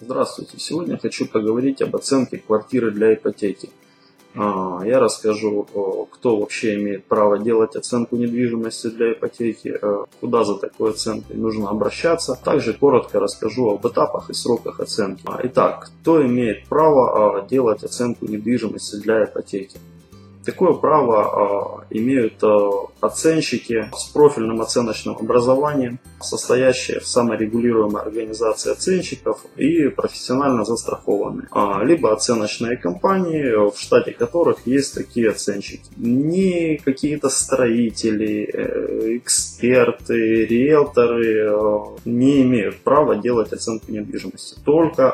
Здравствуйте! Сегодня хочу поговорить об оценке квартиры для ипотеки. А, я расскажу, кто вообще имеет право делать оценку недвижимости для ипотеки, а, куда за такой оценкой нужно обращаться. Также коротко расскажу об этапах и сроках оценки. А, итак, кто имеет право делать оценку недвижимости для ипотеки? Такое право э, имеют э, оценщики с профильным оценочным образованием, состоящие в саморегулируемой организации оценщиков и профессионально застрахованные, э, либо оценочные компании, в штате которых есть такие оценщики. Не какие-то строители, э, эксперты, риэлторы не имеют права делать оценку недвижимости, только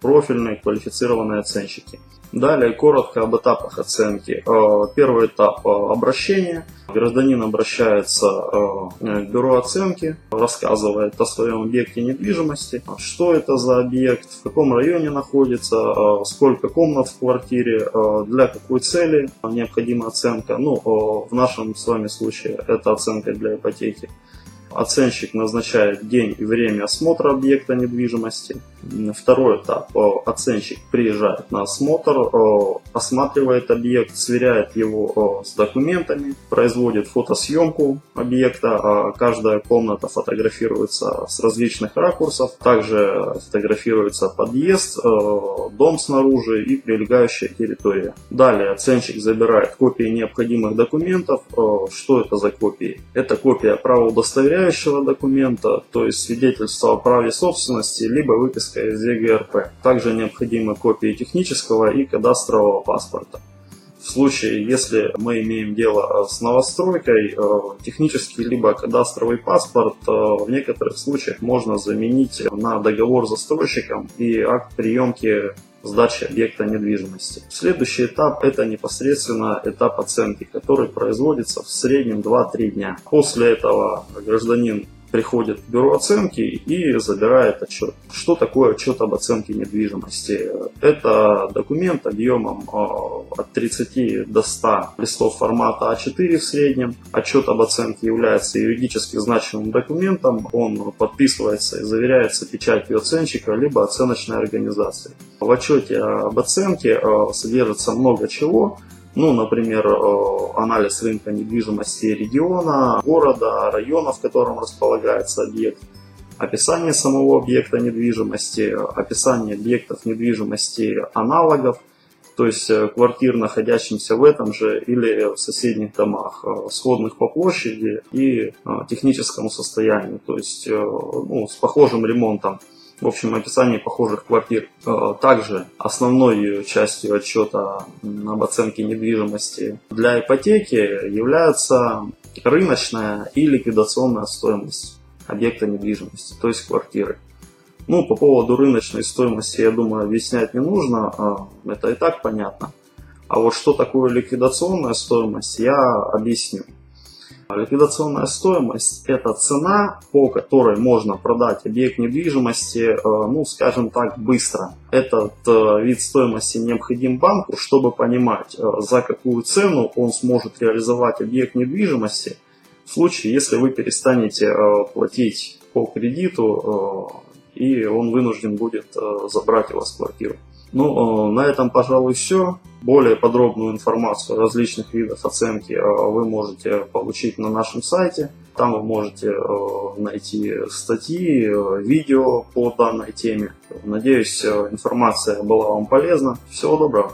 профильные квалифицированные оценщики. Далее коротко об этапах оценки. Э, первый этап э, обращения. Гражданин обращается э, к бюро оценки, рассказывает о своем объекте недвижимости, что это за объект, в каком районе находится, сколько комнат в квартире, для какой цели необходима оценка. Ну, в нашем с вами случае это оценка для ипотеки. Оценщик назначает день и время осмотра объекта недвижимости. Второй этап. Оценщик приезжает на осмотр, осматривает объект, сверяет его с документами, производит фотосъемку объекта. А каждая комната фотографируется с различных ракурсов. Также фотографируется подъезд, дом снаружи и прилегающая территория. Далее оценщик забирает копии необходимых документов. Что это за копии? Это копия правоудостоверяющего удостоверяющего документа, то есть свидетельство о праве собственности, либо выписка из ЕГРП. Также необходимы копии технического и кадастрового паспорта. В случае, если мы имеем дело с новостройкой, э, технический либо кадастровый паспорт э, в некоторых случаях можно заменить на договор с застройщиком и акт приемки сдачи объекта недвижимости. Следующий этап это непосредственно этап оценки, который производится в среднем 2-3 дня. После этого гражданин приходит в бюро оценки и забирает отчет. Что такое отчет об оценке недвижимости? Это документ объемом э, от 30 до 100 листов формата А4 в среднем. Отчет об оценке является юридически значимым документом. Он подписывается и заверяется печатью оценщика либо оценочной организации. В отчете об оценке э, содержится много чего. Ну, например, э, анализ рынка недвижимости региона, города, района, в котором располагается объект, описание самого объекта недвижимости, описание объектов недвижимости аналогов, то есть э, квартир, находящихся в этом же или в соседних домах, э, сходных по площади и техническому состоянию, то есть ну, с похожим ремонтом в общем, описание похожих квартир. Э, также основной частью отчета об оценке недвижимости для ипотеки является рыночная и ликвидационная стоимость объекта недвижимости, то есть квартиры. Ну, по поводу рыночной стоимости, я думаю, объяснять не нужно, э, это и так понятно. А вот что такое ликвидационная стоимость, я объясню. Ликвидационная стоимость – это цена, по которой можно продать объект недвижимости, э, ну, скажем так, быстро. Этот э, вид стоимости необходим банку, чтобы понимать, э, за какую цену он сможет реализовать объект недвижимости в случае, если вы перестанете платить по кредиту, и он вынужден будет забрать у вас квартиру. Ну, на этом, пожалуй, все. Более подробную информацию о различных видах оценки э, вы можете получить на нашем сайте. Там вы можете э, найти статьи, э, видео по данной теме. Надеюсь, информация была вам полезна. Всего доброго.